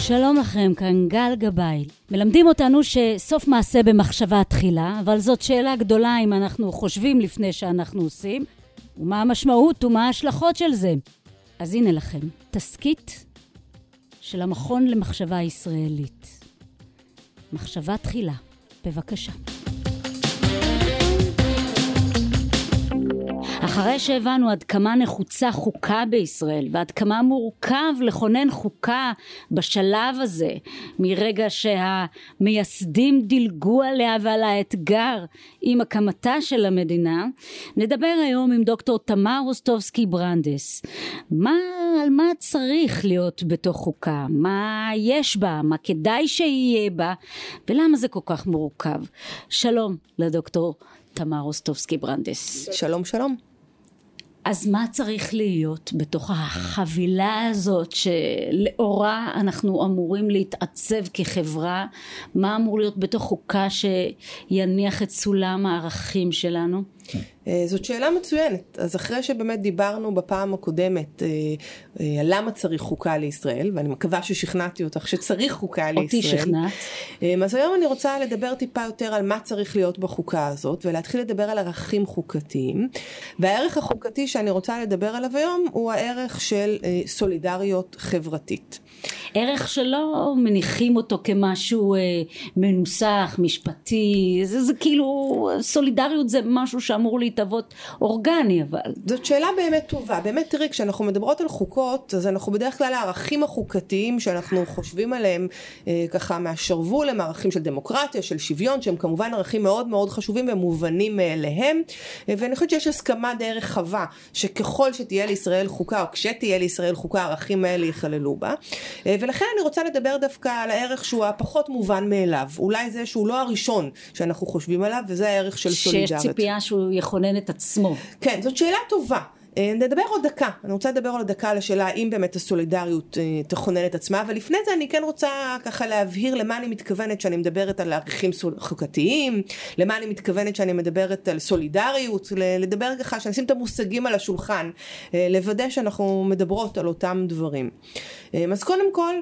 שלום לכם, כאן גל גבאי. מלמדים אותנו שסוף מעשה במחשבה תחילה, אבל זאת שאלה גדולה אם אנחנו חושבים לפני שאנחנו עושים, ומה המשמעות ומה ההשלכות של זה. אז הנה לכם, תסכית של המכון למחשבה ישראלית. מחשבה תחילה, בבקשה. אחרי שהבנו עד כמה נחוצה חוקה בישראל ועד כמה מורכב לכונן חוקה בשלב הזה מרגע שהמייסדים דילגו עליה ועל האתגר עם הקמתה של המדינה נדבר היום עם דוקטור תמר הוסטובסקי ברנדס מה, על מה צריך להיות בתוך חוקה? מה יש בה? מה כדאי שיהיה בה? ולמה זה כל כך מורכב? שלום לדוקטור תמר הוסטובסקי ברנדס שלום שלום אז מה צריך להיות בתוך החבילה הזאת שלאורה אנחנו אמורים להתעצב כחברה? מה אמור להיות בתוך חוקה שיניח את סולם הערכים שלנו? אה, זאת שאלה מצוינת. אז אחרי שבאמת דיברנו בפעם הקודמת אה, אה, על למה צריך חוקה לישראל, ואני מקווה ששכנעתי אותך שצריך חוקה לישראל. אותי שכנעת. אז היום אני רוצה לדבר טיפה יותר על מה צריך להיות בחוקה הזאת, ולהתחיל לדבר על ערכים חוקתיים. והערך החוקתי שאני רוצה לדבר עליו היום הוא הערך של סולידריות חברתית. ערך שלא מניחים אותו כמשהו אה, מנוסח, משפטי, זה, זה כאילו, סולידריות זה משהו שאמור להתהוות אורגני אבל. זאת שאלה באמת טובה, באמת תראי כשאנחנו מדברות על חוקות אז אנחנו בדרך כלל הערכים החוקתיים שאנחנו חושבים עליהם אה, ככה מהשרוול הם ערכים של דמוקרטיה, של שוויון שהם כמובן ערכים מאוד מאוד חשובים ומובנים מאליהם אה, ואני חושבת שיש הסכמה די רחבה שככל שתהיה לישראל חוקה או כשתהיה לישראל חוקה הערכים האלה ייכללו בה אה, ולכן אני רוצה לדבר דווקא על הערך שהוא הפחות מובן מאליו. אולי זה שהוא לא הראשון שאנחנו חושבים עליו, וזה הערך של סולידריות. שיש ציפייה שהוא יכונן את עצמו. כן, זאת שאלה טובה. אה, נדבר עוד דקה, אני רוצה לדבר עוד דקה על השאלה האם באמת הסולידריות אה, תכונן את עצמה, אבל לפני זה אני כן רוצה ככה להבהיר למה אני מתכוונת כשאני מדברת על ערכים חוקתיים, למה אני מתכוונת כשאני מדברת על סולידריות, לדבר ככה, שנשים את המושגים על השולחן, אה, לוודא שאנחנו מדברות על אותם דברים. אז קודם כל,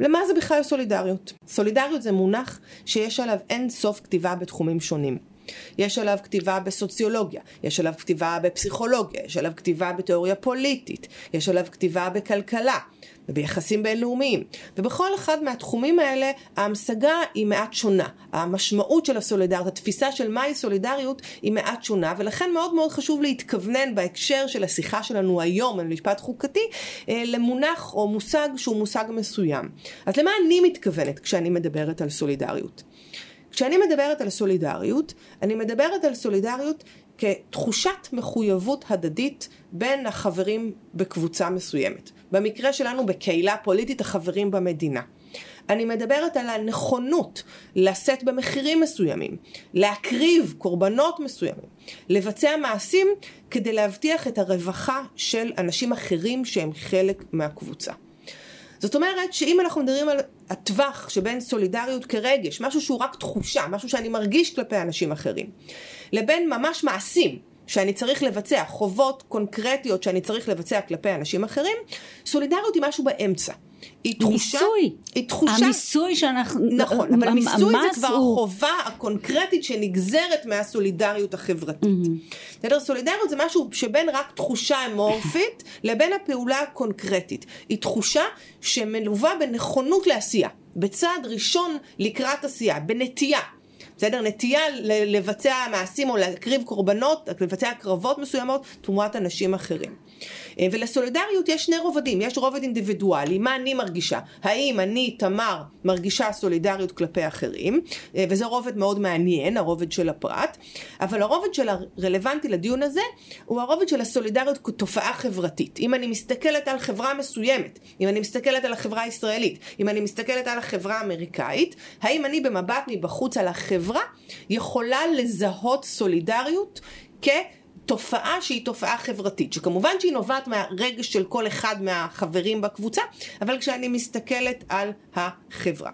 למה זה בכלל סולידריות? סולידריות זה מונח שיש עליו אין סוף כתיבה בתחומים שונים. יש עליו כתיבה בסוציולוגיה, יש עליו כתיבה בפסיכולוגיה, יש עליו כתיבה בתיאוריה פוליטית, יש עליו כתיבה בכלכלה וביחסים בינלאומיים. ובכל אחד מהתחומים האלה ההמשגה היא מעט שונה. המשמעות של הסולידריות, התפיסה של מהי סולידריות היא מעט שונה, ולכן מאוד מאוד חשוב להתכוונן בהקשר של השיחה שלנו היום על משפט חוקתי אה, למונח או מושג שהוא מושג מסוים. אז למה אני מתכוונת כשאני מדברת על סולידריות? כשאני מדברת על סולידריות, אני מדברת על סולידריות כתחושת מחויבות הדדית בין החברים בקבוצה מסוימת. במקרה שלנו בקהילה פוליטית החברים במדינה. אני מדברת על הנכונות לשאת במחירים מסוימים, להקריב קורבנות מסוימים, לבצע מעשים כדי להבטיח את הרווחה של אנשים אחרים שהם חלק מהקבוצה. זאת אומרת שאם אנחנו מדברים על הטווח שבין סולידריות כרגש, משהו שהוא רק תחושה, משהו שאני מרגיש כלפי אנשים אחרים, לבין ממש מעשים שאני צריך לבצע, חובות קונקרטיות שאני צריך לבצע כלפי אנשים אחרים, סולידריות היא משהו באמצע. היא תחושה, מיסוי, היא תחושה, המיסוי שאנחנו, נכון, אבל מיסוי זה כבר הוא... החובה הקונקרטית שנגזרת מהסולידריות החברתית. Mm-hmm. בסדר? סולידריות זה משהו שבין רק תחושה אמורפית לבין הפעולה הקונקרטית. היא תחושה שמלווה בנכונות לעשייה, בצעד ראשון לקראת עשייה, בנטייה. בסדר? נטייה לבצע מעשים או להקריב קורבנות, לבצע קרבות מסוימות תמורת אנשים אחרים. אה, ולסולידריות יש שני רובדים, יש רובד אינדיבידואלי, מה אני מרגישה, האם אני, תמר, מרגישה סולידריות כלפי אחרים, אה, וזה רובד מאוד מעניין, הרובד של הפרט, אבל הרובד של הרלוונטי לדיון הזה, הוא הרובד של הסולידריות כתופעה חברתית. אם אני מסתכלת על חברה מסוימת, אם אני מסתכלת על החברה הישראלית, אם אני מסתכלת על החברה האמריקאית, האם אני במבט מבחוץ על החברה יכולה לזהות סולידריות כ... תופעה שהיא תופעה חברתית, שכמובן שהיא נובעת מהרגש של כל אחד מהחברים בקבוצה, אבל כשאני מסתכלת על החברה.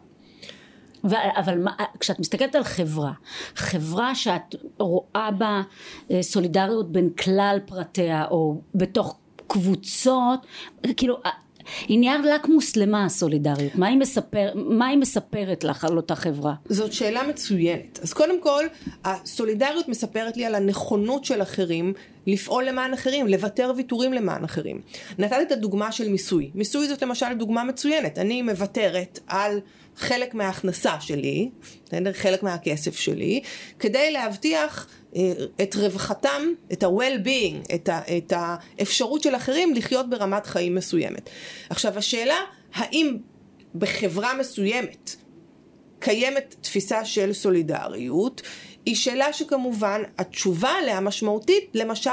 אבל מה, כשאת מסתכלת על חברה, חברה שאת רואה בה אה, סולידריות בין כלל פרטיה או בתוך קבוצות, כאילו היא נייר לקמוס למה הסולידריות? מה היא, מספר, מה היא מספרת לך על אותה חברה? זאת שאלה מצוינת. אז קודם כל, הסולידריות מספרת לי על הנכונות של אחרים לפעול למען אחרים, לוותר ויתורים למען אחרים. נתתי את הדוגמה של מיסוי. מיסוי זאת למשל דוגמה מצוינת. אני מוותרת על חלק מההכנסה שלי, חלק מהכסף שלי, כדי להבטיח אה, את רווחתם, את ה-well-being, את, ה- את האפשרות של אחרים לחיות ברמת חיים מסוימת. עכשיו השאלה, האם בחברה מסוימת קיימת תפיסה של סולידריות, היא שאלה שכמובן התשובה עליה משמעותית, למשל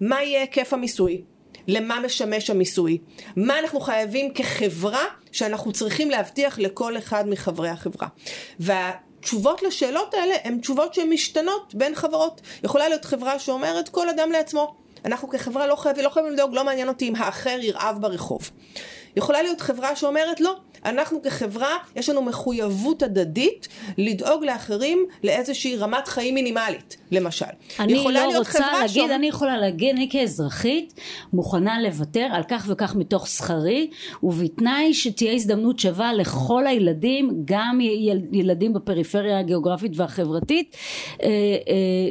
למה יהיה היקף המיסוי. למה משמש המיסוי, מה אנחנו חייבים כחברה שאנחנו צריכים להבטיח לכל אחד מחברי החברה. והתשובות לשאלות האלה הן תשובות שהן משתנות בין חברות. יכולה להיות חברה שאומרת כל אדם לעצמו. אנחנו כחברה לא חייבים, לא חייבים לדאוג, לא מעניין אותי אם האחר ירעב ברחוב. יכולה להיות חברה שאומרת לא, אנחנו כחברה יש לנו מחויבות הדדית לדאוג לאחרים לאיזושהי רמת חיים מינימלית למשל. אני לא רוצה להגיד, שאומר... אני יכולה להגיד, אני כאזרחית מוכנה לוותר על כך וכך מתוך שכרי ובתנאי שתהיה הזדמנות שווה לכל הילדים, גם ילדים בפריפריה הגיאוגרפית והחברתית אה, אה,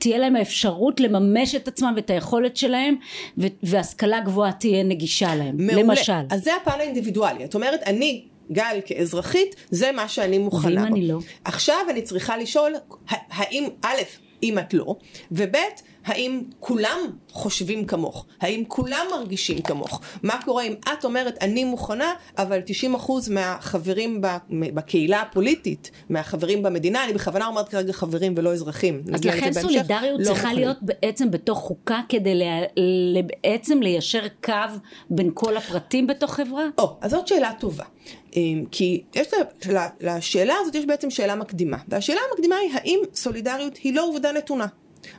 תהיה להם האפשרות לממש את עצמם ואת היכולת שלהם והשכלה גבוהה תהיה נגישה להם, מעולה. למשל. אז זה הפן האינדיבידואלי, את אומרת אני גל כאזרחית זה מה שאני מוכנה ואם אני לא? עכשיו אני צריכה לשאול האם א' אם את לא, וב' האם כולם חושבים כמוך? האם כולם מרגישים כמוך? מה קורה אם את אומרת אני מוכנה, אבל 90% מהחברים בקהילה הפוליטית, מהחברים במדינה, אני בכוונה אומרת כרגע חברים ולא אזרחים. אז לכן סולידריות לא צריכה מוכנים. להיות בעצם בתוך חוקה כדי לה, בעצם ליישר קו בין כל הפרטים בתוך חברה? או, אז זאת שאלה טובה. אמ, כי יש לה, לשאלה הזאת יש בעצם שאלה מקדימה, והשאלה המקדימה היא האם סולידריות היא לא עובדה נתונה.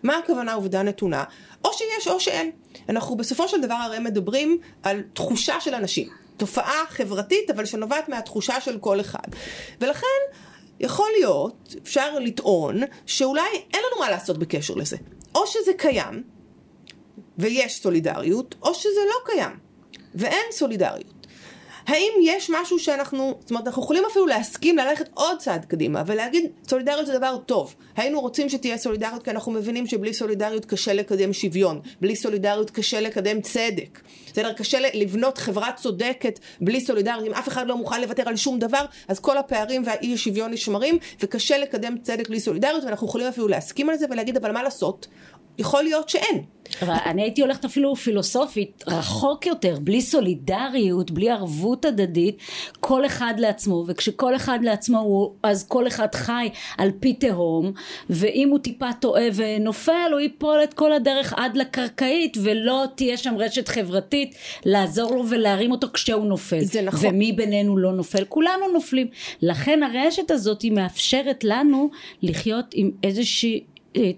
מה הכוונה עובדה נתונה? או שיש או שאין. אנחנו בסופו של דבר הרי מדברים על תחושה של אנשים. תופעה חברתית אבל שנובעת מהתחושה של כל אחד. ולכן יכול להיות, אפשר לטעון, שאולי אין לנו מה לעשות בקשר לזה. או שזה קיים, ויש סולידריות, או שזה לא קיים, ואין סולידריות. האם יש משהו שאנחנו, זאת אומרת, אנחנו יכולים אפילו להסכים ללכת עוד צעד קדימה ולהגיד סולידריות זה דבר טוב. היינו רוצים שתהיה סולידריות כי אנחנו מבינים שבלי סולידריות קשה לקדם שוויון, בלי סולידריות קשה לקדם צדק. בסדר? קשה לבנות חברה צודקת בלי סולידריות. אם אף אחד לא מוכן לוותר על שום דבר, אז כל הפערים והאי שוויון נשמרים, וקשה לקדם צדק בלי סולידריות, ואנחנו יכולים אפילו להסכים על זה ולהגיד, אבל מה לעשות? יכול להיות שאין. אני הייתי הולכת אפילו פילוסופית רחוק יותר, בלי סולידריות, בלי ערבות הדדית, כל אחד לעצמו, וכשכל אחד לעצמו הוא, אז כל אחד חי על פי תהום, ואם הוא טיפה טועה ונופל, הוא ייפול את כל הדרך עד לקרקעית, ולא תהיה שם רשת חברתית לעזור לו ולהרים אותו כשהוא נופל. זה נכון. ומי בינינו לא נופל? כולנו נופלים. לכן הרשת הזאת היא מאפשרת לנו לחיות עם איזושהי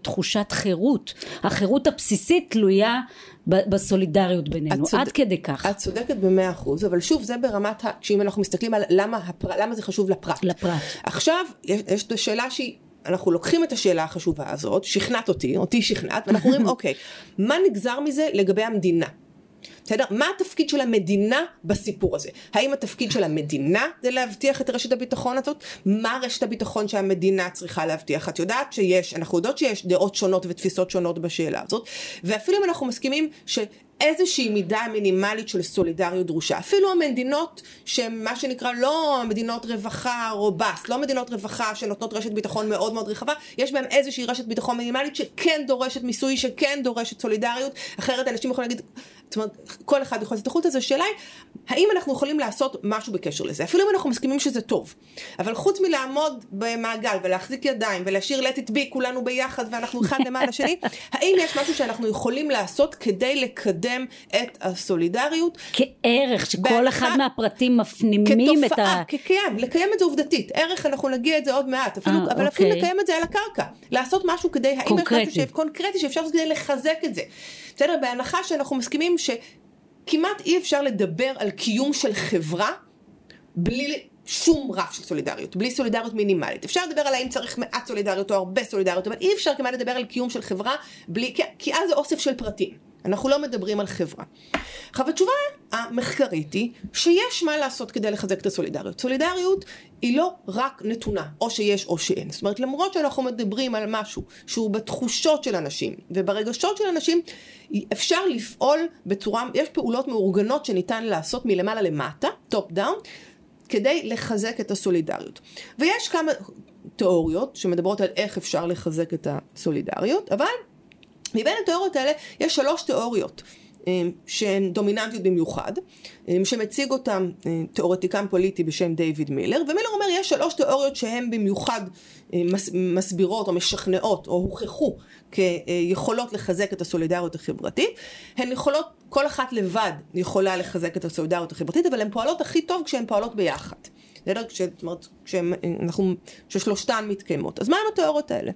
תחושת חירות. החירות הבסיסית תלויה בסולידריות בינינו, צוד... עד כדי כך. את צודקת במאה אחוז, אבל שוב זה ברמת, ה... כשאם אנחנו מסתכלים על למה, הפר... למה זה חשוב לפרט. לפרט. עכשיו, יש, יש את השאלה שהיא... אנחנו לוקחים את השאלה החשובה הזאת, שכנעת אותי, אותי שכנעת, ואנחנו אומרים, אוקיי, מה נגזר מזה לגבי המדינה? בסדר? מה התפקיד של המדינה בסיפור הזה? האם התפקיד של המדינה זה להבטיח את רשת הביטחון הזאת? מה רשת הביטחון שהמדינה צריכה להבטיח? את יודעת שיש, אנחנו יודעות שיש דעות שונות ותפיסות שונות בשאלה הזאת, ואפילו אם אנחנו מסכימים ש... איזושהי מידה מינימלית של סולידריות דרושה. אפילו המדינות שהן מה שנקרא לא מדינות רווחה רובסט, לא מדינות רווחה שנותנות רשת ביטחון מאוד מאוד רחבה, יש בהן איזושהי רשת ביטחון מינימלית שכן דורשת מיסוי, שכן דורשת סולידריות, אחרת אנשים יכולים להגיד, זאת אומרת, כל אחד יכול לצאת החוצה, אז השאלה היא, האם אנחנו יכולים לעשות משהו בקשר לזה? אפילו אם אנחנו מסכימים שזה טוב. אבל חוץ מלעמוד במעגל ולהחזיק ידיים ולהשאיר let it be כולנו ביחד ואנחנו אחד למען השני, האם יש משהו שאנחנו יכולים לעשות כדי לקדם את הסולידריות? כערך, שכל בהנחה, אחד מהפרטים מפנימים כתופעה, את ה... כקיים, לקיים את זה עובדתית. ערך, אנחנו נגיע את זה עוד מעט, אפילו, 아, אה, אבל אוקיי. אפילו לקיים את זה על הקרקע. לעשות משהו כדי. האם יש משהו קונקרטי שאפשר לעשות כדי לחזק את זה. בסדר? בהנחה שאנחנו מסכימים שכמעט אי אפשר לדבר על קיום של חברה בלי שום רף של סולידריות, בלי סולידריות מינימלית. אפשר לדבר על האם צריך מעט סולידריות או הרבה סולידריות, אבל אי אפשר כמעט לדבר על קיום של חברה בלי, כי, כי אז זה אוסף של פרטים. אנחנו לא מדברים על חברה. עכשיו התשובה המחקרית היא שיש מה לעשות כדי לחזק את הסולידריות. סולידריות היא לא רק נתונה, או שיש או שאין. זאת אומרת למרות שאנחנו מדברים על משהו שהוא בתחושות של אנשים וברגשות של אנשים אפשר לפעול בצורה, יש פעולות מאורגנות שניתן לעשות מלמעלה למטה, top down, כדי לחזק את הסולידריות. ויש כמה תיאוריות שמדברות על איך אפשר לחזק את הסולידריות, אבל מבין התיאוריות האלה יש שלוש תיאוריות שהן דומיננטיות במיוחד, אה, שמציג אותן אה, תיאורטיקן פוליטי בשם דיוויד מילר, ומילר אומר יש שלוש תיאוריות שהן במיוחד מסבירות או משכנעות או הוכחו כיכולות לחזק את הסולידריות החברתית, הן יכולות, כל אחת לבד יכולה לחזק את הסולידריות החברתית, אבל הן פועלות הכי טוב כשהן פועלות ביחד. בסדר? כששלושתן מתקיימות. אז מה עם התיאוריות האלה?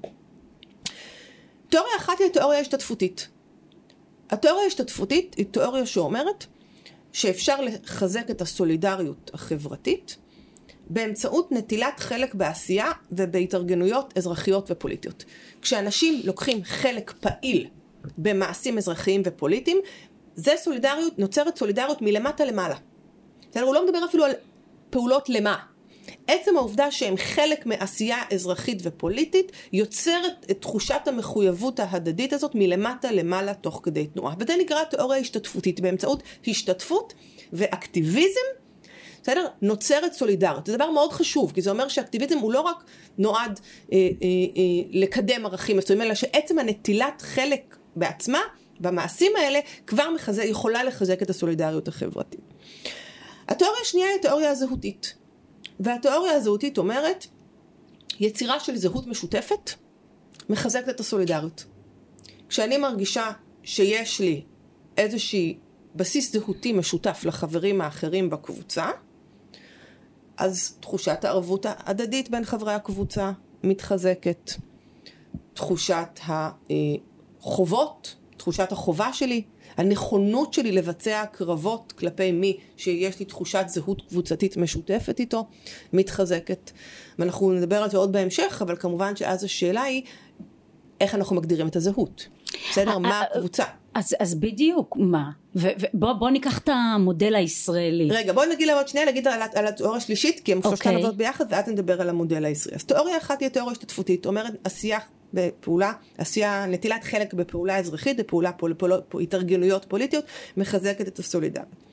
תיאוריה אחת היא התיאוריה ההשתתפותית. התיאוריה ההשתתפותית היא תיאוריה שאומרת שאפשר לחזק את הסולידריות החברתית באמצעות נטילת חלק בעשייה ובהתארגנויות אזרחיות ופוליטיות. כשאנשים לוקחים חלק פעיל במעשים אזרחיים ופוליטיים, זה סולידריות, נוצרת סולידריות מלמטה למעלה. הוא לא מדבר אפילו על פעולות למה. עצם העובדה שהם חלק מעשייה אזרחית ופוליטית יוצרת את תחושת המחויבות ההדדית הזאת מלמטה למעלה תוך כדי תנועה. וזה נקרא תיאוריה השתתפותית באמצעות השתתפות ואקטיביזם בסדר? נוצרת סולידריות. זה דבר מאוד חשוב, כי זה אומר שאקטיביזם הוא לא רק נועד אה, אה, אה, לקדם ערכים מסוימים, אלא שעצם הנטילת חלק בעצמה, במעשים האלה, כבר מחזק, יכולה לחזק את הסולידריות החברתית. התיאוריה השנייה היא התיאוריה הזהותית. והתיאוריה הזהותית אומרת, יצירה של זהות משותפת מחזקת את הסולידריות. כשאני מרגישה שיש לי איזושהי בסיס זהותי משותף לחברים האחרים בקבוצה, אז תחושת הערבות ההדדית בין חברי הקבוצה מתחזקת. תחושת החובות, תחושת החובה שלי הנכונות שלי לבצע קרבות כלפי מי שיש לי תחושת זהות קבוצתית משותפת איתו, מתחזקת. ואנחנו נדבר על זה עוד בהמשך, אבל כמובן שאז השאלה היא, איך אנחנו מגדירים את הזהות? בסדר? מה הקבוצה? אז, אז בדיוק, מה? ובוא בוא ניקח את המודל הישראלי. רגע, בואי נגיד עוד שנייה, נגיד על, על התיאוריה השלישית, כי הם okay. שלושתן אוקיי. עובדות ביחד, ואז נדבר על המודל הישראלי. אז תיאוריה אחת היא התיאוריה השתתפותית, אומרת עשייה בפעולה, עשייה, נטילת חלק בפעולה אזרחית, בפעולה, פול, פול, פול, התארגנויות פוליטיות, מחזקת את הסולידריות.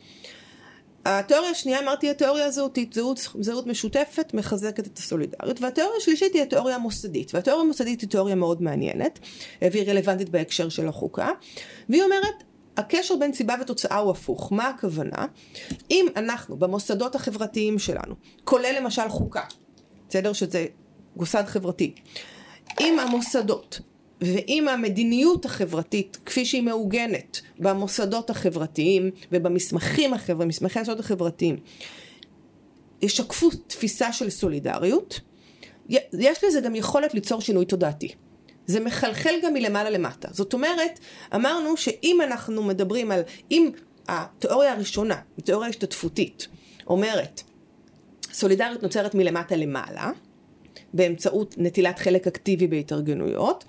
התיאוריה השנייה אמרתי התיאוריה הזהותית, זהות, זהות משותפת מחזקת את הסולידריות. והתיאוריה השלישית היא התיאוריה המוסדית. והתיאוריה המוסדית היא תיאוריה מאוד מעניינת והיא רלוונטית בהקשר של החוקה. והיא אומרת הקשר בין סיבה ותוצאה הוא הפוך, מה הכוונה? אם אנחנו במוסדות החברתיים שלנו, כולל למשל חוקה, בסדר? שזה גוסד חברתי, אם המוסדות ועם המדיניות החברתית כפי שהיא מעוגנת במוסדות החברתיים ובמסמכים החברתיים, מסמכי היסוד החברתיים, ישקפו תפיסה של סולידריות, יש לזה גם יכולת ליצור שינוי תודעתי. זה מחלחל גם מלמעלה למטה. זאת אומרת, אמרנו שאם אנחנו מדברים על, אם התיאוריה הראשונה, התיאוריה ההשתתפותית, אומרת סולידריות נוצרת מלמטה למעלה, באמצעות נטילת חלק אקטיבי בהתארגנויות,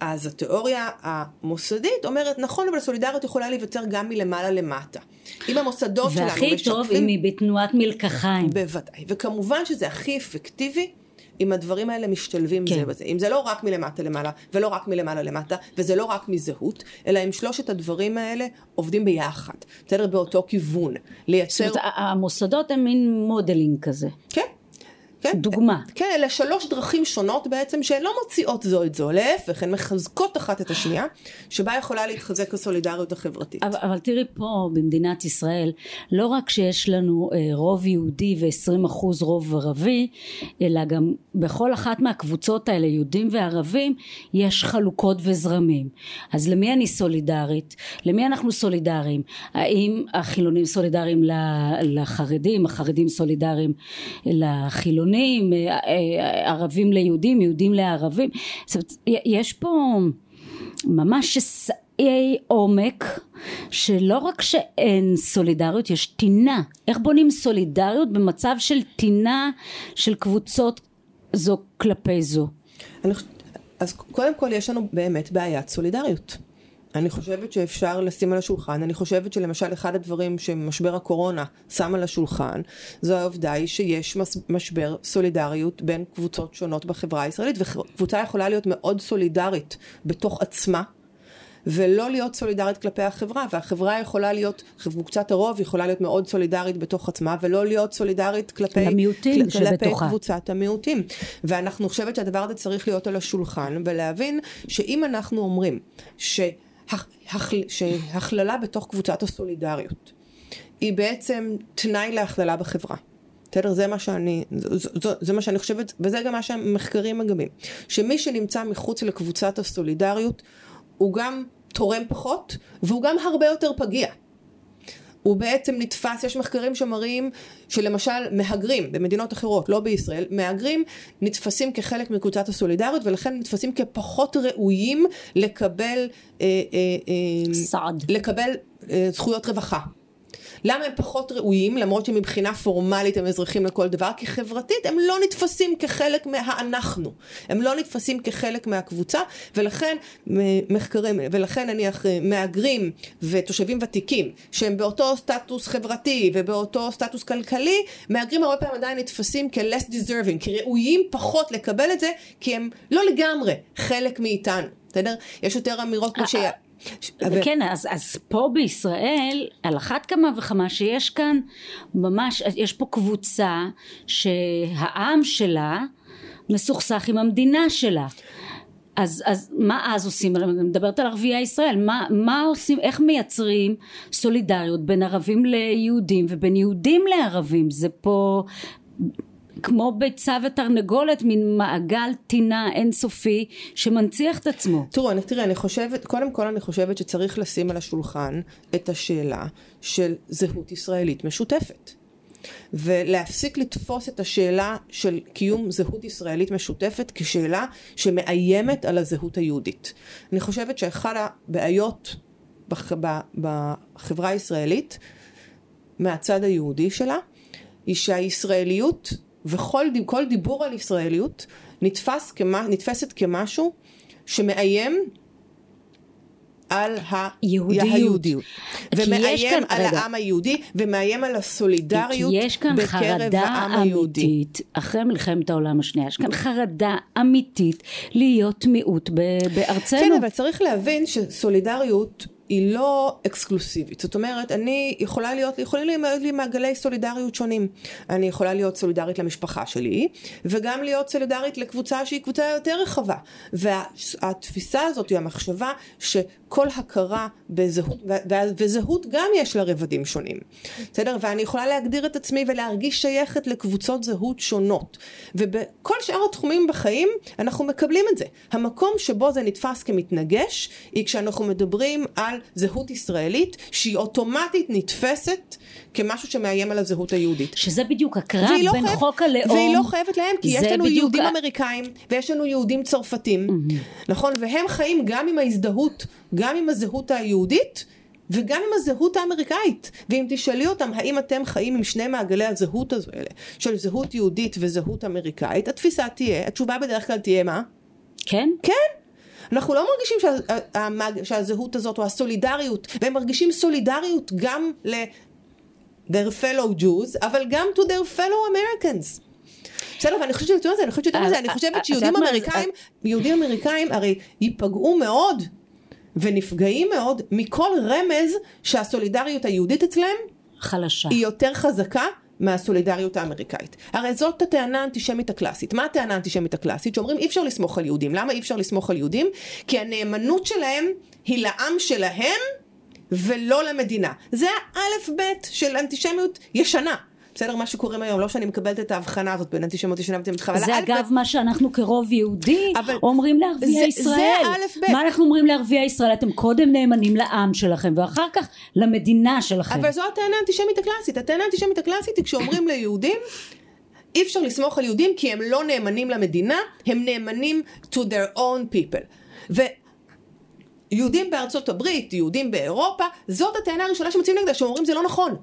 אז התיאוריה המוסדית אומרת, נכון, אבל סולידריות יכולה להיווצר גם מלמעלה למטה. אם המוסדות שלנו משקפים... והכי טוב אם היא בתנועת מלקחיים. בוודאי. וכמובן שזה הכי אפקטיבי אם הדברים האלה משתלבים כן. זה בזה. אם זה לא רק מלמטה למעלה, ולא רק מלמעלה למטה, וזה לא רק מזהות, אלא אם שלושת הדברים האלה עובדים ביחד. בסדר? באותו כיוון. לייצר... זאת אומרת, המוסדות הם מין modeling כזה. כן. כן, דוגמה. כן, אלה שלוש דרכים שונות בעצם שהן לא מוציאות זו את זו, להפך, הן מחזקות אחת את השנייה, שבה יכולה להתחזק הסולידריות החברתית. אבל, אבל תראי פה במדינת ישראל, לא רק שיש לנו אה, רוב יהודי ו-20% רוב ערבי, אלא גם בכל אחת מהקבוצות האלה, יהודים וערבים, יש חלוקות וזרמים. אז למי אני סולידרית? למי אנחנו סולידריים? האם החילונים סולידריים לחרדים, החרדים סולידריים לחילונים? חילונים, אה, אה, ערבים ליהודים, יהודים לערבים, זאת אומרת, יש פה ממש שסעי עומק שלא רק שאין סולידריות, יש טינה. איך בונים סולידריות במצב של טינה של קבוצות זו כלפי זו? אז קודם כל יש לנו באמת בעיית סולידריות. אני חושבת שאפשר לשים על השולחן, אני חושבת שלמשל אחד הדברים שמשבר הקורונה שם על השולחן, זו העובדה היא שיש משבר סולידריות בין קבוצות שונות בחברה הישראלית, וקבוצה יכולה להיות מאוד סולידרית בתוך עצמה. ולא להיות סולידרית כלפי החברה, והחברה יכולה להיות, קבוצת הרוב יכולה להיות מאוד סולידרית בתוך עצמה, ולא להיות סולידרית כלפי, המיעוטים כל, כלפי קבוצת המיעוטים. ואנחנו חושבת שהדבר הזה צריך להיות על השולחן, ולהבין שאם אנחנו אומרים שהכללה בתוך קבוצת הסולידריות היא בעצם תנאי להכללה בחברה. בסדר? זה מה שאני, זה, זה מה שאני חושבת, וזה גם מה שהמחקרים מגבים. שמי שנמצא מחוץ לקבוצת הסולידריות, הוא גם תורם פחות, והוא גם הרבה יותר פגיע. הוא בעצם נתפס, יש מחקרים שמראים שלמשל מהגרים במדינות אחרות, לא בישראל, מהגרים נתפסים כחלק מקבוצת הסולידריות ולכן נתפסים כפחות ראויים לקבל, אה, אה, אה, סעד, לקבל אה, זכויות רווחה. למה הם פחות ראויים, למרות שמבחינה פורמלית הם אזרחים לכל דבר? כי חברתית הם לא נתפסים כחלק מהאנחנו. הם לא נתפסים כחלק מהקבוצה, ולכן מחקרים, ולכן נניח מהגרים ותושבים ותיקים, שהם באותו סטטוס חברתי ובאותו סטטוס כלכלי, מהגרים הרבה פעמים עדיין נתפסים כ-less deserving, כראויים פחות לקבל את זה, כי הם לא לגמרי חלק מאיתנו. בסדר? יש יותר אמירות כמו ש... אבל... כן, אז, אז פה בישראל, על אחת כמה וכמה שיש כאן ממש, יש פה קבוצה שהעם שלה מסוכסך עם המדינה שלה. אז, אז מה אז עושים? אני מדברת על ערביי ישראל, מה, מה עושים, איך מייצרים סולידריות בין ערבים ליהודים ובין יהודים לערבים? זה פה כמו ביצה ותרנגולת, מין מעגל טינה אינסופי שמנציח את עצמו. תראו, אני, תראה, אני חושבת, קודם כל אני חושבת שצריך לשים על השולחן את השאלה של זהות ישראלית משותפת. ולהפסיק לתפוס את השאלה של קיום זהות ישראלית משותפת כשאלה שמאיימת על הזהות היהודית. אני חושבת שאחת הבעיות בח, בחברה הישראלית, מהצד היהודי שלה, היא שהישראליות וכל דיבור על ישראליות נתפס כמה, נתפסת כמשהו שמאיים על היהודיות. ומאיים על רגע. העם היהודי, ומאיים על הסולידריות בקרב העם היהודי. אמיתית, אחרי מלחמת העולם השנייה, יש כאן חרדה אמיתית להיות מיעוט בארצנו. כן, אבל צריך להבין שסולידריות היא לא אקסקלוסיבית. זאת אומרת, אני יכולה להיות, יכולים להיות לי מעגלי סולידריות שונים. אני יכולה להיות סולידרית למשפחה שלי, וגם להיות סולידרית לקבוצה שהיא קבוצה יותר רחבה. והתפיסה הזאת היא המחשבה שכל הכרה בזהות, וזהות גם יש לה רבדים שונים. בסדר? ואני יכולה להגדיר את עצמי ולהרגיש שייכת לקבוצות זהות שונות. ובכל שאר התחומים בחיים אנחנו מקבלים את זה. המקום שבו זה נתפס כמתנגש, היא כשאנחנו מדברים על זהות ישראלית שהיא אוטומטית נתפסת כמשהו שמאיים על הזהות היהודית. שזה בדיוק הקרב בין חייב, חוק הלאום. והיא לא חייבת להם, כי יש לנו יהודים ה... אמריקאים ויש לנו יהודים צרפתים, mm-hmm. נכון? והם חיים גם עם ההזדהות, גם עם הזהות היהודית. וגם עם הזהות האמריקאית. ואם תשאלי אותם האם אתם חיים עם שני מעגלי הזהות האלה, של זהות יהודית וזהות אמריקאית, התפיסה תהיה, התשובה בדרך כלל תהיה מה? כן. כן. אנחנו לא מרגישים שה, שהזהות הזאת או הסולידריות, והם מרגישים סולידריות גם ל... their fellow Jews, אבל גם to their fellow Americans. בסדר, ואני חושבת שיותר מזה, אני חושבת שיותר מזה, אני חושבת שיהודים אמריקאים, יהודים אמריקאים הרי ייפגעו מאוד ונפגעים מאוד מכל רמז שהסולידריות היהודית אצלם חלשה. היא יותר חזקה מהסולידריות האמריקאית. הרי זאת הטענה האנטישמית הקלאסית. מה הטענה האנטישמית הקלאסית? שאומרים אי אפשר לסמוך על יהודים. למה אי אפשר לסמוך על יהודים? כי הנאמנות שלהם היא לעם שלהם ולא למדינה. זה האלף בית של אנטישמיות ישנה. בסדר, מה שקוראים היום, לא שאני מקבלת את ההבחנה הזאת בין אנטישמיות ישנה ותמתחה, זה אגב מה שאנחנו כרוב יהודי. אומרים לערביי ישראל. מה אנחנו אומרים לערביי ישראל? אתם קודם נאמנים לעם שלכם ואחר כך למדינה שלכם. אבל זו הטענה האנטישמית הקלאסית. הטענה האנטישמית הקלאסית היא כשאומרים ליהודים אי אפשר לסמוך על יהודים כי הם לא נאמנים למדינה, הם נאמנים to their own people. ו... יהודים בארצות הברית, יהודים באירופה, זאת הטענה הראשונה שמוצאים נגדה, שאומרים זה לא נכון.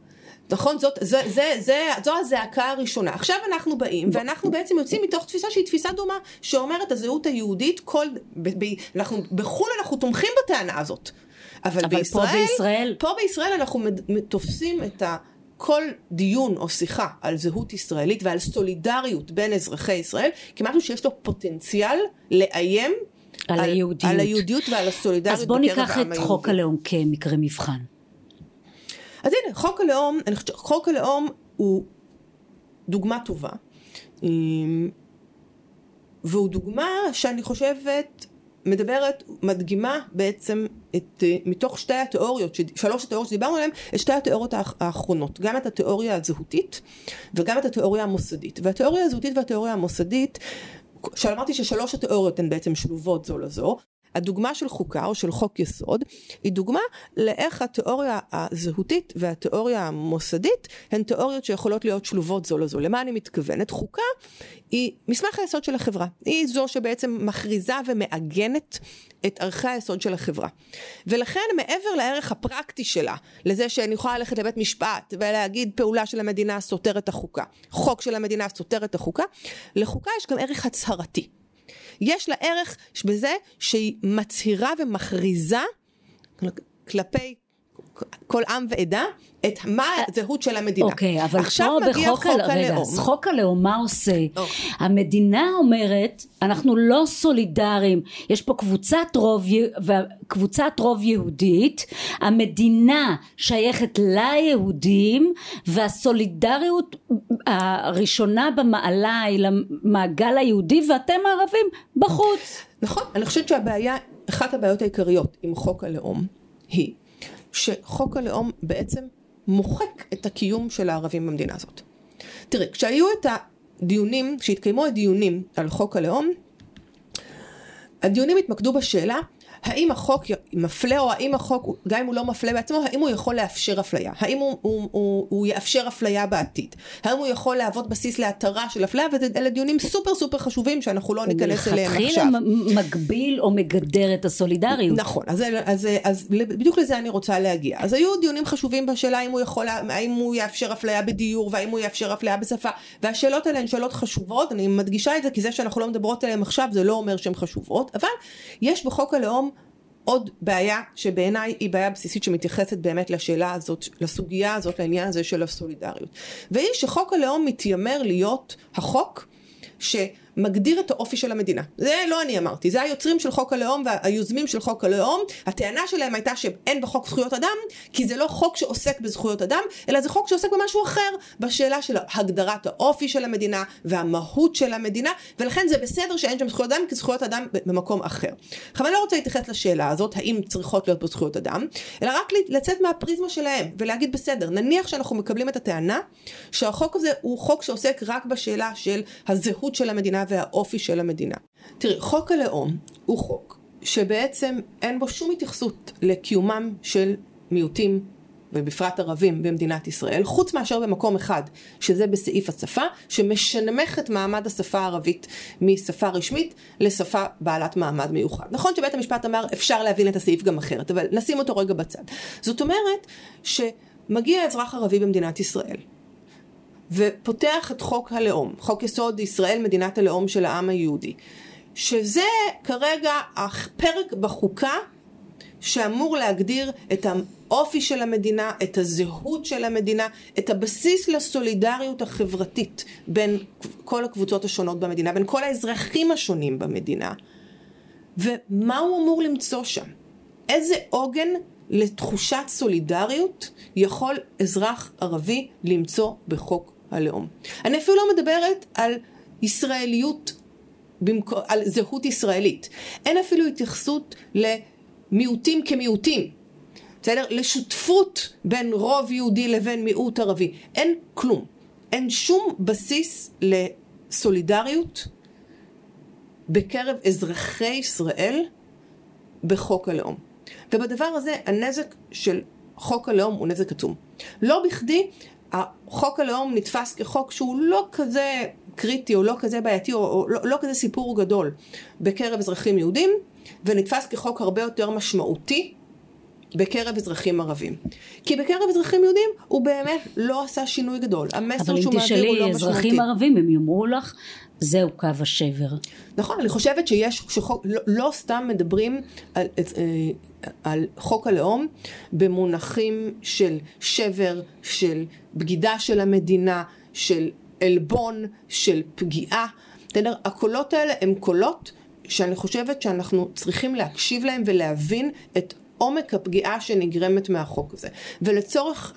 נכון? זאת, זה, זה, זה, זו הזעקה הראשונה. עכשיו אנחנו באים, ואנחנו בעצם יוצאים מתוך תפיסה שהיא תפיסה דומה, שאומרת הזהות היהודית, כל, ב, ב, אנחנו, בחו"ל אנחנו תומכים בטענה הזאת. אבל, אבל בישראל, פה בישראל... פה בישראל אנחנו תופסים את ה... כל דיון או שיחה על זהות ישראלית ועל סולידריות בין אזרחי ישראל כמשהו שיש לו פוטנציאל לאיים על היהודיות. על היהודיות ועל הסולידריות אז בוא בקרב ניקח העם את חוק היהודי. הלאום כמקרה מבחן. אז הנה, חוק הלאום, אני חושבת שחוק הלאום הוא דוגמה טובה. אמ, והוא דוגמה שאני חושבת מדברת, מדגימה בעצם את, אה, מתוך שתי התיאוריות, שלוש התיאוריות שדיברנו עליהן, את שתי התיאוריות האח- האחרונות, גם את התיאוריה הזהותית וגם את התיאוריה המוסדית. והתיאוריה הזהותית והתיאוריה המוסדית, שאמרתי ששלוש התיאוריות הן בעצם שלובות זו לזו, הדוגמה של חוקה או של חוק יסוד היא דוגמה לאיך התיאוריה הזהותית והתיאוריה המוסדית הן תיאוריות שיכולות להיות שלובות זו לזו. למה אני מתכוונת? חוקה היא מסמך היסוד של החברה. היא זו שבעצם מכריזה ומעגנת את ערכי היסוד של החברה. ולכן מעבר לערך הפרקטי שלה, לזה שאני יכולה ללכת לבית משפט ולהגיד פעולה של המדינה סותר את החוקה, חוק של המדינה סותר את החוקה, לחוקה יש גם ערך הצהרתי. יש לה ערך בזה שהיא מצהירה ומכריזה כלפי כל עם ועדה את מה הזהות של המדינה. אוקיי, אבל עכשיו פה מגיע בחוק חוק ה... רגע, הלאום. אז חוק הלאום מה עושה? אוקיי. המדינה אומרת, אנחנו לא סולידריים, יש פה קבוצת רוב, קבוצת רוב יהודית, המדינה שייכת ליהודים, והסולידריות הראשונה במעלה היא למעגל היהודי, ואתם הערבים בחוץ. נכון, אני חושבת שהבעיה, אחת הבעיות העיקריות עם חוק הלאום היא שחוק הלאום בעצם מוחק את הקיום של הערבים במדינה הזאת. תראה, כשהיו את הדיונים, כשהתקיימו הדיונים על חוק הלאום, הדיונים התמקדו בשאלה האם החוק מפלה או האם החוק, גם אם הוא לא מפלה בעצמו, האם הוא יכול לאפשר אפליה? האם הוא, הוא, הוא, הוא יאפשר אפליה בעתיד? האם הוא יכול להוות בסיס להתרה של אפליה? ואלה דיונים סופר סופר חשובים שאנחנו לא ניכנס אליהם עכשיו. מלכתחילה מ- מגביל או מגדר את הסולידריות. נכון, אז, אז, אז בדיוק לזה אני רוצה להגיע. אז היו דיונים חשובים בשאלה האם הוא יכול, האם הוא יאפשר אפליה בדיור והאם הוא יאפשר אפליה בשפה, והשאלות האלה הן שאלות חשובות, אני מדגישה את זה כי זה שאנחנו לא מדברות עליהן עכשיו זה לא אומר שהן חשובות, אבל יש בחוק הלאום עוד בעיה שבעיניי היא בעיה בסיסית שמתייחסת באמת לשאלה הזאת, לסוגיה הזאת, לעניין הזה של הסולידריות. והיא שחוק הלאום מתיימר להיות החוק שמגדיר את האופי של המדינה. זה לא אני אמרתי, זה היוצרים של חוק הלאום והיוזמים של חוק הלאום. הטענה שלהם הייתה שאין בחוק זכויות אדם, כי זה לא חוק שעוסק בזכויות אדם, אלא זה חוק שעוסק במשהו אחר, בשאלה של הגדרת האופי של המדינה והמהות של המדינה, ולכן זה בסדר שאין שם זכויות אדם, כי זכויות אדם במקום אחר. עכשיו אני לא רוצה להתייחס לשאלה הזאת, האם צריכות להיות פה זכויות אדם, אלא רק לצאת מהפריזמה שלהם, ולהגיד בסדר, נניח שאנחנו מקבלים את הטענה שהחוק הזה הוא חוק שעוסק רק בשאלה של הזהות של המדינה והאופי של המדינה. תראי, חוק הלאום הוא חוק שבעצם אין בו שום התייחסות לקיומם של מיעוטים ובפרט ערבים במדינת ישראל, חוץ מאשר במקום אחד, שזה בסעיף השפה, שמשנמך את מעמד השפה הערבית משפה רשמית לשפה בעלת מעמד מיוחד. נכון שבית המשפט אמר אפשר להבין את הסעיף גם אחרת, אבל נשים אותו רגע בצד. זאת אומרת שמגיע אזרח ערבי במדינת ישראל, ופותח את חוק הלאום, חוק יסוד ישראל מדינת הלאום של העם היהודי, שזה כרגע הפרק בחוקה שאמור להגדיר את האופי של המדינה, את הזהות של המדינה, את הבסיס לסולידריות החברתית בין כל הקבוצות השונות במדינה, בין כל האזרחים השונים במדינה. ומה הוא אמור למצוא שם? איזה עוגן לתחושת סולידריות יכול אזרח ערבי למצוא בחוק הלאום. אני אפילו לא מדברת על ישראליות, על זהות ישראלית. אין אפילו התייחסות למיעוטים כמיעוטים. בסדר? לשותפות בין רוב יהודי לבין מיעוט ערבי. אין כלום. אין שום בסיס לסולידריות בקרב אזרחי ישראל בחוק הלאום. ובדבר הזה הנזק של חוק הלאום הוא נזק עצום. לא בכדי חוק הלאום נתפס כחוק שהוא לא כזה קריטי או לא כזה בעייתי או, או לא, לא כזה סיפור גדול בקרב אזרחים יהודים ונתפס כחוק הרבה יותר משמעותי בקרב אזרחים ערבים. כי בקרב אזרחים יהודים הוא באמת לא עשה שינוי גדול. המסר שהוא מעביר הוא לא משמעותי. אבל אם תשאלי אזרחים ערבים הם יאמרו לך זהו קו השבר. נכון, אני חושבת שיש, שחוק, לא, לא סתם מדברים על, אה, על חוק הלאום במונחים של שבר, של בגידה של המדינה, של עלבון, של פגיעה. בסדר? הקולות האלה הם קולות שאני חושבת שאנחנו צריכים להקשיב להם ולהבין את עומק הפגיעה שנגרמת מהחוק הזה. ולצורך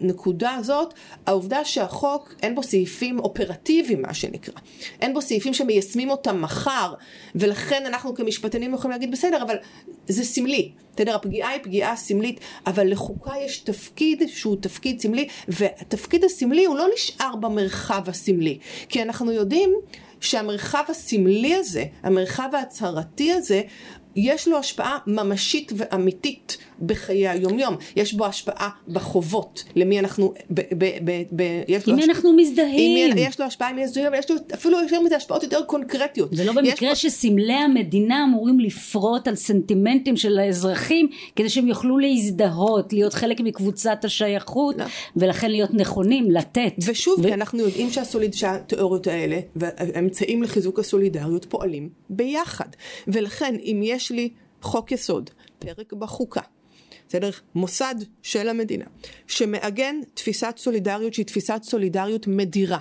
הנקודה הזאת, העובדה שהחוק אין בו סעיפים אופרטיביים מה שנקרא, אין בו סעיפים שמיישמים אותם מחר, ולכן אנחנו כמשפטנים יכולים להגיד בסדר, אבל זה סמלי, בסדר, הפגיעה היא פגיעה סמלית, אבל לחוקה יש תפקיד שהוא תפקיד סמלי, והתפקיד הסמלי הוא לא נשאר במרחב הסמלי, כי אנחנו יודעים שהמרחב הסמלי הזה, המרחב ההצהרתי הזה, יש לו השפעה ממשית ואמיתית בחיי היומיום. יש בו השפעה בחובות, למי אנחנו, ב, ב, ב, ב, יש לו... עם מי אנחנו מזדהים. עם, יש לו השפעה עם מי מזדהים, אבל יש לו אפילו יותר מזה השפעות יותר קונקרטיות. זה לא במקרה פה... שסמלי המדינה אמורים לפרוט על סנטימנטים של האזרחים, כדי שהם יוכלו להזדהות, להיות חלק מקבוצת השייכות, לא. ולכן להיות נכונים, לתת. ושוב, ו... אנחנו יודעים שהסוליד, שהתיאוריות האלה, והאמצעים לחיזוק הסולידריות פועלים ביחד. ולכן, אם יש לי חוק יסוד, פרק בחוקה, בסדר? מוסד של המדינה, שמעגן תפיסת סולידריות שהיא תפיסת סולידריות מדירה,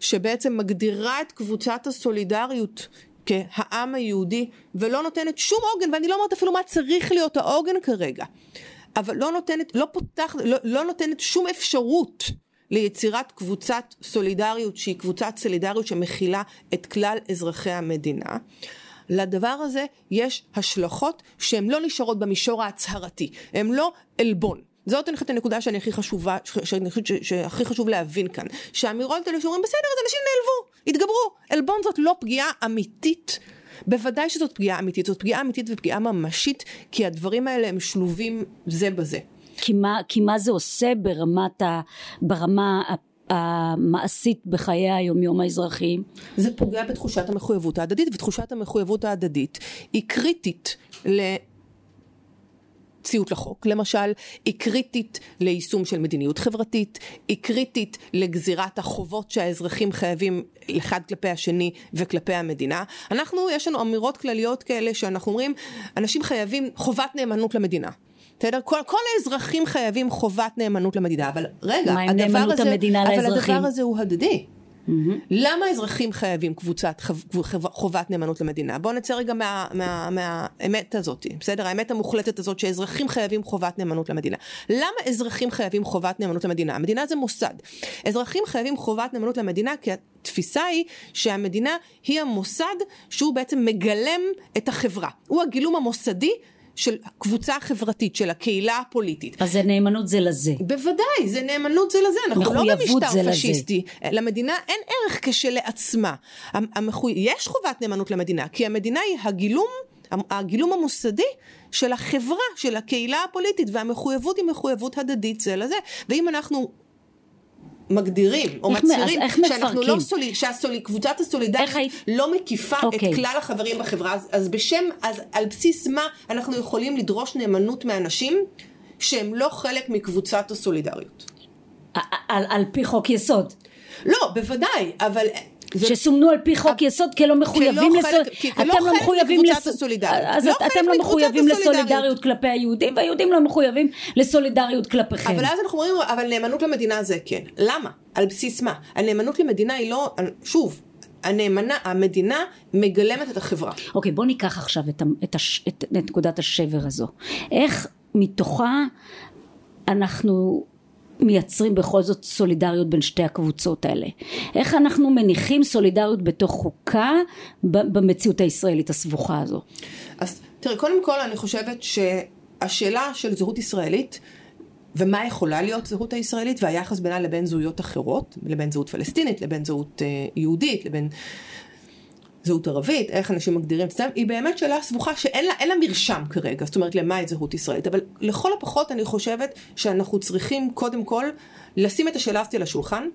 שבעצם מגדירה את קבוצת הסולידריות כהעם היהודי, ולא נותנת שום עוגן, ואני לא אומרת אפילו מה צריך להיות העוגן כרגע, אבל לא נותנת, לא פותח, לא, לא נותנת שום אפשרות ליצירת קבוצת סולידריות שהיא קבוצת סולידריות שמכילה את כלל אזרחי המדינה. לדבר הזה יש השלכות שהן לא נשארות במישור ההצהרתי, הן לא עלבון. זאת אני חושבת הנקודה שאני הכי חשובה, שאני חושבת שהכי חשוב להבין כאן. שהאמירות האלה שאומרים בסדר אז אנשים נעלבו, התגברו. עלבון זאת לא פגיעה אמיתית. בוודאי שזאת פגיעה אמיתית, זאת פגיעה אמיתית ופגיעה ממשית, כי הדברים האלה הם שלובים זה בזה. כי מה, כי מה זה עושה ברמת ה, ברמה המעשית בחיי היומיום האזרחיים? זה פוגע בתחושת המחויבות ההדדית, ותחושת המחויבות ההדדית היא קריטית ל... ציות לחוק, למשל, היא קריטית ליישום של מדיניות חברתית, היא קריטית לגזירת החובות שהאזרחים חייבים אחד כלפי השני וכלפי המדינה. אנחנו, יש לנו אמירות כלליות כאלה שאנחנו אומרים, אנשים חייבים חובת נאמנות למדינה. בסדר? כל, כל האזרחים חייבים חובת נאמנות למדינה, אבל רגע, מה עם נאמנות הזה, המדינה אבל לאזרחים? הדבר הזה הוא הדדי. Mm-hmm. למה האזרחים חייבים קבוצת חובת נאמנות למדינה? בואו נצא רגע מהאמת מה, מה, הזאת, בסדר? האמת המוחלטת הזאת שאזרחים חייבים חובת נאמנות למדינה. למה אזרחים חייבים חובת נאמנות למדינה? המדינה זה מוסד. אזרחים חייבים חובת נאמנות למדינה כי התפיסה היא שהמדינה היא המוסד שהוא בעצם מגלם את החברה. הוא הגילום המוסדי של קבוצה חברתית, של הקהילה הפוליטית. אז זה נאמנות זה לזה. בוודאי, זה נאמנות זה לזה, אנחנו לא במשטר פשיסטי. לזה. למדינה אין ערך כשלעצמה. המחו... יש חובת נאמנות למדינה, כי המדינה היא הגילום הגילום המוסדי של החברה, של הקהילה הפוליטית, והמחויבות היא מחויבות הדדית זה לזה. ואם אנחנו מגדירים או מצהירים שאנחנו לא סולי, שקבוצת הסולידריות היית... לא מקיפה okay. את אוקיי. כלל החברים בחברה, אז, אז בשם, אז על בסיס מה אנחנו יכולים לדרוש נאמנות מאנשים שהם לא חלק מקבוצת הסולידריות? על, על פי חוק יסוד. לא, בוודאי, אבל שסומנו על פי חוק יסוד כלא מחויבים לסולידריות. אתם לא מחויבים לסולידריות. לא אתם לא מחויבים לסולידריות כלפי היהודים, והיהודים לא מחויבים לסולידריות כלפיכם. אבל אז אנחנו אומרים, אבל נאמנות למדינה זה כן. למה? על בסיס מה? הנאמנות למדינה היא לא, שוב, הנאמנה, המדינה מגלמת את החברה. אוקיי, בוא ניקח עכשיו את, את, הש, את נקודת השבר הזו. איך מתוכה אנחנו מייצרים בכל זאת סולידריות בין שתי הקבוצות האלה? איך אנחנו מניחים סולידריות בתוך חוקה במציאות הישראלית הסבוכה הזו? אז תראי, קודם כל אני חושבת שהשאלה של זהות ישראלית ומה יכולה להיות זהות הישראלית והיחס בינה לבין זהויות אחרות, לבין זהות פלסטינית, לבין זהות אה, יהודית, לבין זהות ערבית, איך אנשים מגדירים את עצמם, היא באמת שאלה סבוכה שאין לה, לה מרשם כרגע, זאת אומרת למה את זהות ישראלית, אבל לכל הפחות אני חושבת שאנחנו צריכים קודם כל לשים את השאלה הזאת על השולחן,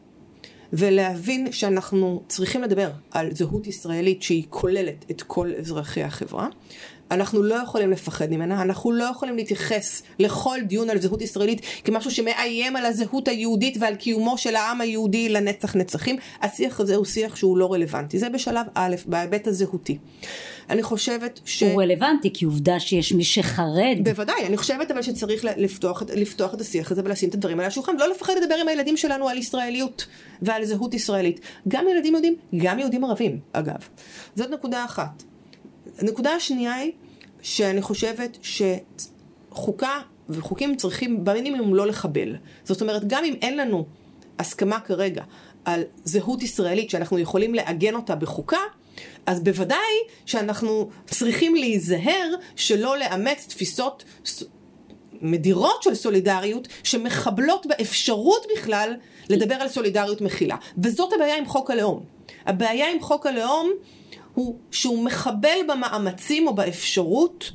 ולהבין שאנחנו צריכים לדבר על זהות ישראלית שהיא כוללת את כל אזרחי החברה. אנחנו לא יכולים לפחד ממנה, אנחנו לא יכולים להתייחס לכל דיון על זהות ישראלית כמשהו שמאיים על הזהות היהודית ועל קיומו של העם היהודי לנצח נצחים. השיח הזה הוא שיח שהוא לא רלוונטי. זה בשלב א', בהיבט הזהותי. אני חושבת ש... הוא רלוונטי, כי עובדה שיש מי שחרד. בוודאי, אני חושבת אבל שצריך לפתוח, לפתוח את השיח הזה ולשים את הדברים על השולחן, לא לפחד לדבר עם הילדים שלנו על ישראליות ועל זהות ישראלית. גם ילדים יהודים, גם יהודים ערבים, אגב. זאת נקודה אחת. הנקודה השנייה היא שאני חושבת שחוקה וחוקים צריכים במינימום לא לחבל. זאת אומרת, גם אם אין לנו הסכמה כרגע על זהות ישראלית שאנחנו יכולים לעגן אותה בחוקה, אז בוודאי שאנחנו צריכים להיזהר שלא לאמץ תפיסות מדירות של סולידריות שמחבלות באפשרות בכלל לדבר על סולידריות מכילה. וזאת הבעיה עם חוק הלאום. הבעיה עם חוק הלאום הוא שהוא מחבל במאמצים או באפשרות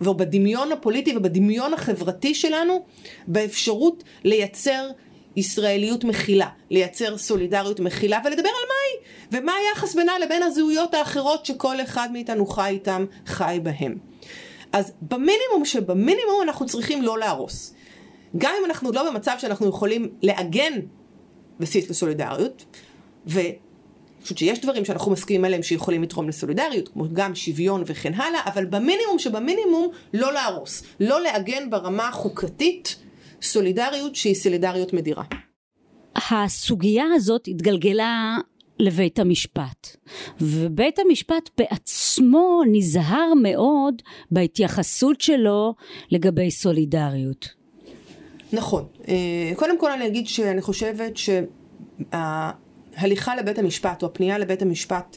ובדמיון הפוליטי ובדמיון החברתי שלנו באפשרות לייצר ישראליות מכילה, לייצר סולידריות מכילה ולדבר על מהי ומה היחס בינה לבין הזהויות האחרות שכל אחד מאיתנו חי איתם, חי בהם. אז במינימום שבמינימום אנחנו צריכים לא להרוס. גם אם אנחנו לא במצב שאנחנו יכולים לעגן בסיס לסולידריות, חושבת שיש דברים שאנחנו מסכימים עליהם שיכולים לתרום לסולידריות, כמו גם שוויון וכן הלאה, אבל במינימום שבמינימום לא להרוס, לא לעגן ברמה החוקתית סולידריות שהיא סולידריות מדירה. הסוגיה הזאת התגלגלה לבית המשפט ובית המשפט בעצמו נזהר מאוד בהתייחסות שלו לגבי סולידריות. נכון. אה, קודם כל אני אגיד שאני חושבת שההליכה לבית המשפט או הפנייה לבית המשפט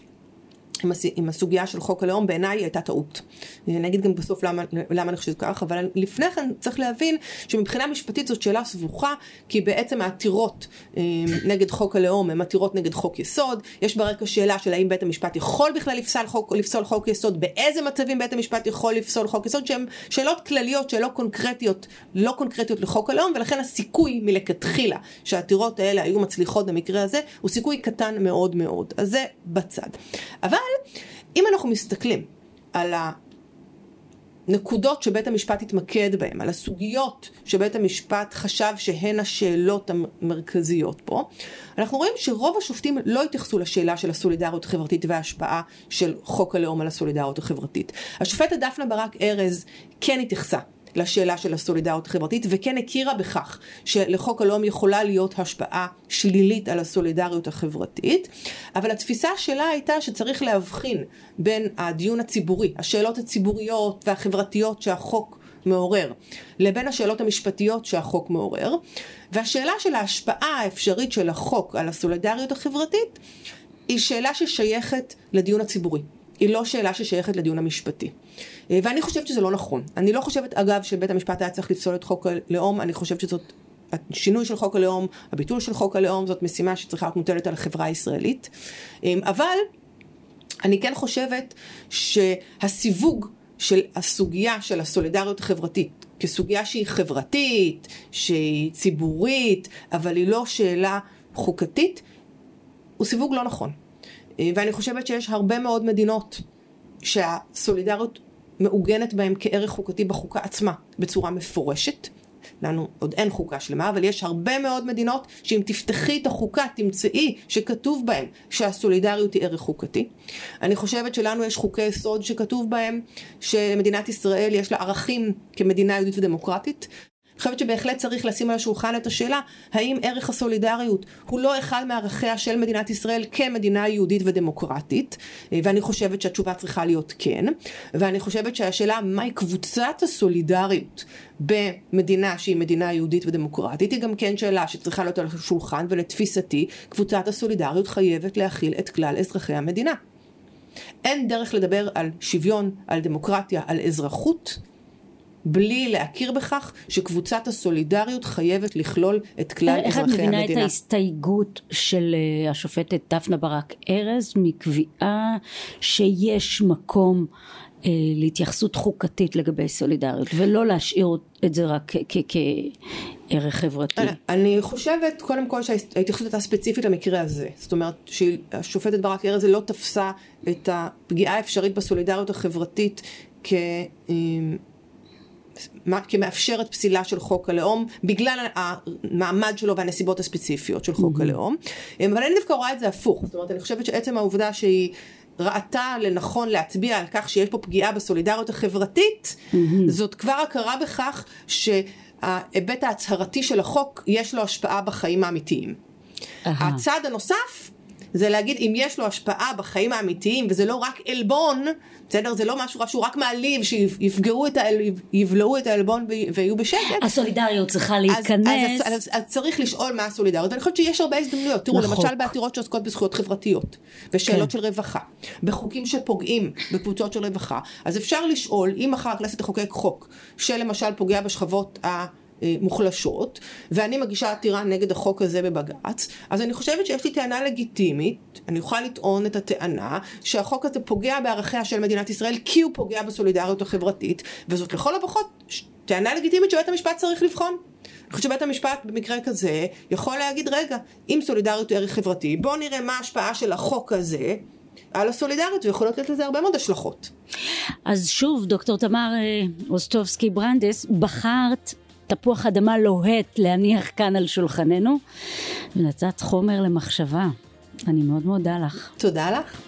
עם, הס... עם הסוגיה של חוק הלאום בעיניי הייתה טעות. אני אגיד גם בסוף למה, למה אני חושבת כך, אבל לפני כן צריך להבין שמבחינה משפטית זאת שאלה סבוכה, כי בעצם העתירות אה, נגד חוק הלאום הן עתירות נגד חוק יסוד, יש ברקע שאלה של האם בית המשפט יכול בכלל לפסול חוק, לפסול חוק יסוד, באיזה מצבים בית המשפט יכול לפסול חוק יסוד, שהן שאלות כלליות, שאלות קונקרטיות, לא קונקרטיות לחוק הלאום, ולכן הסיכוי מלכתחילה שהעתירות האלה היו מצליחות במקרה הזה, הוא סיכוי קטן מאוד מאוד. אז זה בצד. אבל אם אנחנו מסתכלים על הנקודות שבית המשפט התמקד בהן, על הסוגיות שבית המשפט חשב שהן השאלות המרכזיות פה, אנחנו רואים שרוב השופטים לא התייחסו לשאלה של הסולידריות החברתית וההשפעה של חוק הלאום על הסולידריות החברתית. השופטת דפנה ברק ארז כן התייחסה לשאלה של הסולידריות החברתית, וכן הכירה בכך שלחוק הלאום יכולה להיות השפעה שלילית על הסולידריות החברתית, אבל התפיסה שלה הייתה שצריך להבחין בין הדיון הציבורי, השאלות הציבוריות והחברתיות שהחוק מעורר, לבין השאלות המשפטיות שהחוק מעורר, והשאלה של ההשפעה האפשרית של החוק על הסולידריות החברתית היא שאלה ששייכת לדיון הציבורי. היא לא שאלה ששייכת לדיון המשפטי. אה, ואני חושבת שזה לא נכון. אני לא חושבת, אגב, שבית המשפט היה צריך לפסול את חוק הלאום, אני חושבת שזאת... השינוי של חוק הלאום, הביטול של חוק הלאום, זאת משימה שצריכה להיות מוטלת על החברה הישראלית. אה, אבל אני כן חושבת שהסיווג של הסוגיה של הסולידריות החברתית כסוגיה שהיא חברתית, שהיא ציבורית, אבל היא לא שאלה חוקתית, הוא סיווג לא נכון. אה, ואני חושבת שיש הרבה מאוד מדינות שהסולידריות מעוגנת בהן כערך חוקתי בחוקה עצמה בצורה מפורשת. לנו עוד אין חוקה שלמה, אבל יש הרבה מאוד מדינות שאם תפתחי את החוקה תמצאי שכתוב בהן שהסולידריות היא ערך חוקתי. אני חושבת שלנו יש חוקי יסוד שכתוב בהם שמדינת ישראל יש לה ערכים כמדינה יהודית ודמוקרטית, אני חושבת שבהחלט צריך לשים על השולחן את השאלה האם ערך הסולידריות הוא לא אחד מערכיה של מדינת ישראל כמדינה יהודית ודמוקרטית? ואני חושבת שהתשובה צריכה להיות כן. ואני חושבת שהשאלה מהי קבוצת הסולידריות במדינה שהיא מדינה יהודית ודמוקרטית היא גם כן שאלה שצריכה להיות על השולחן ולתפיסתי קבוצת הסולידריות חייבת להכיל את כלל אזרחי המדינה. אין דרך לדבר על שוויון, על דמוקרטיה, על אזרחות בלי להכיר בכך שקבוצת הסולידריות חייבת לכלול את כלל אזרחי המדינה. איך את מבינה את ההסתייגות של אה, השופטת דפנה ברק ארז מקביעה שיש מקום אה, להתייחסות חוקתית לגבי סולידריות ולא להשאיר את זה רק כערך חברתי. אני חושבת קודם כל שההתייחסות הייתה ספציפית למקרה הזה. זאת אומרת שהשופטת ברק ארז לא תפסה את הפגיעה האפשרית בסולידריות החברתית כ... כמאפשרת פסילה של חוק הלאום בגלל המעמד שלו והנסיבות הספציפיות של חוק הלאום. אבל אני דווקא רואה את זה הפוך, זאת אומרת אני חושבת שעצם העובדה שהיא ראתה לנכון להצביע על כך שיש פה פגיעה בסולידריות החברתית, זאת כבר הכרה בכך שההיבט ההצהרתי של החוק יש לו השפעה בחיים האמיתיים. הצעד הנוסף זה להגיד אם יש לו השפעה בחיים האמיתיים וזה לא רק עלבון, בסדר? זה לא משהו שהוא רק מעליב, שיפגעו את העל... יבלעו את העלבון ויהיו בשקט. הסולידריות צריכה להיכנס. אז, אז, אז, אז צריך לשאול מה הסולידריות, ואני חושבת שיש הרבה הזדמנויות. תראו, לחוק. למשל בעתירות שעוסקות בזכויות חברתיות, ושאלות כן. של רווחה, בחוקים שפוגעים בקבוצות של רווחה, אז אפשר לשאול, אם מחר הכנסת תחוקק חוק, שלמשל פוגע בשכבות ה... אה, מוחלשות, ואני מגישה עתירה נגד החוק הזה בבג"ץ, אז אני חושבת שיש לי טענה לגיטימית, אני אוכל לטעון את הטענה שהחוק הזה פוגע בערכיה של מדינת ישראל כי הוא פוגע בסולידריות החברתית, וזאת לכל הפחות טענה לגיטימית שבית המשפט צריך לבחון. אני חושבת שבית המשפט במקרה כזה יכול להגיד רגע, אם סולידריות הוא ערך חברתי, בואו נראה מה ההשפעה של החוק הזה על הסולידריות ויכולות להיות לזה הרבה מאוד השלכות. אז שוב, דוקטור תמר אה, אוסטובסקי ברנדס, בחרת תפוח אדמה לוהט להניח כאן על שולחננו, ונתת חומר למחשבה. אני מאוד מודה לך. תודה לך.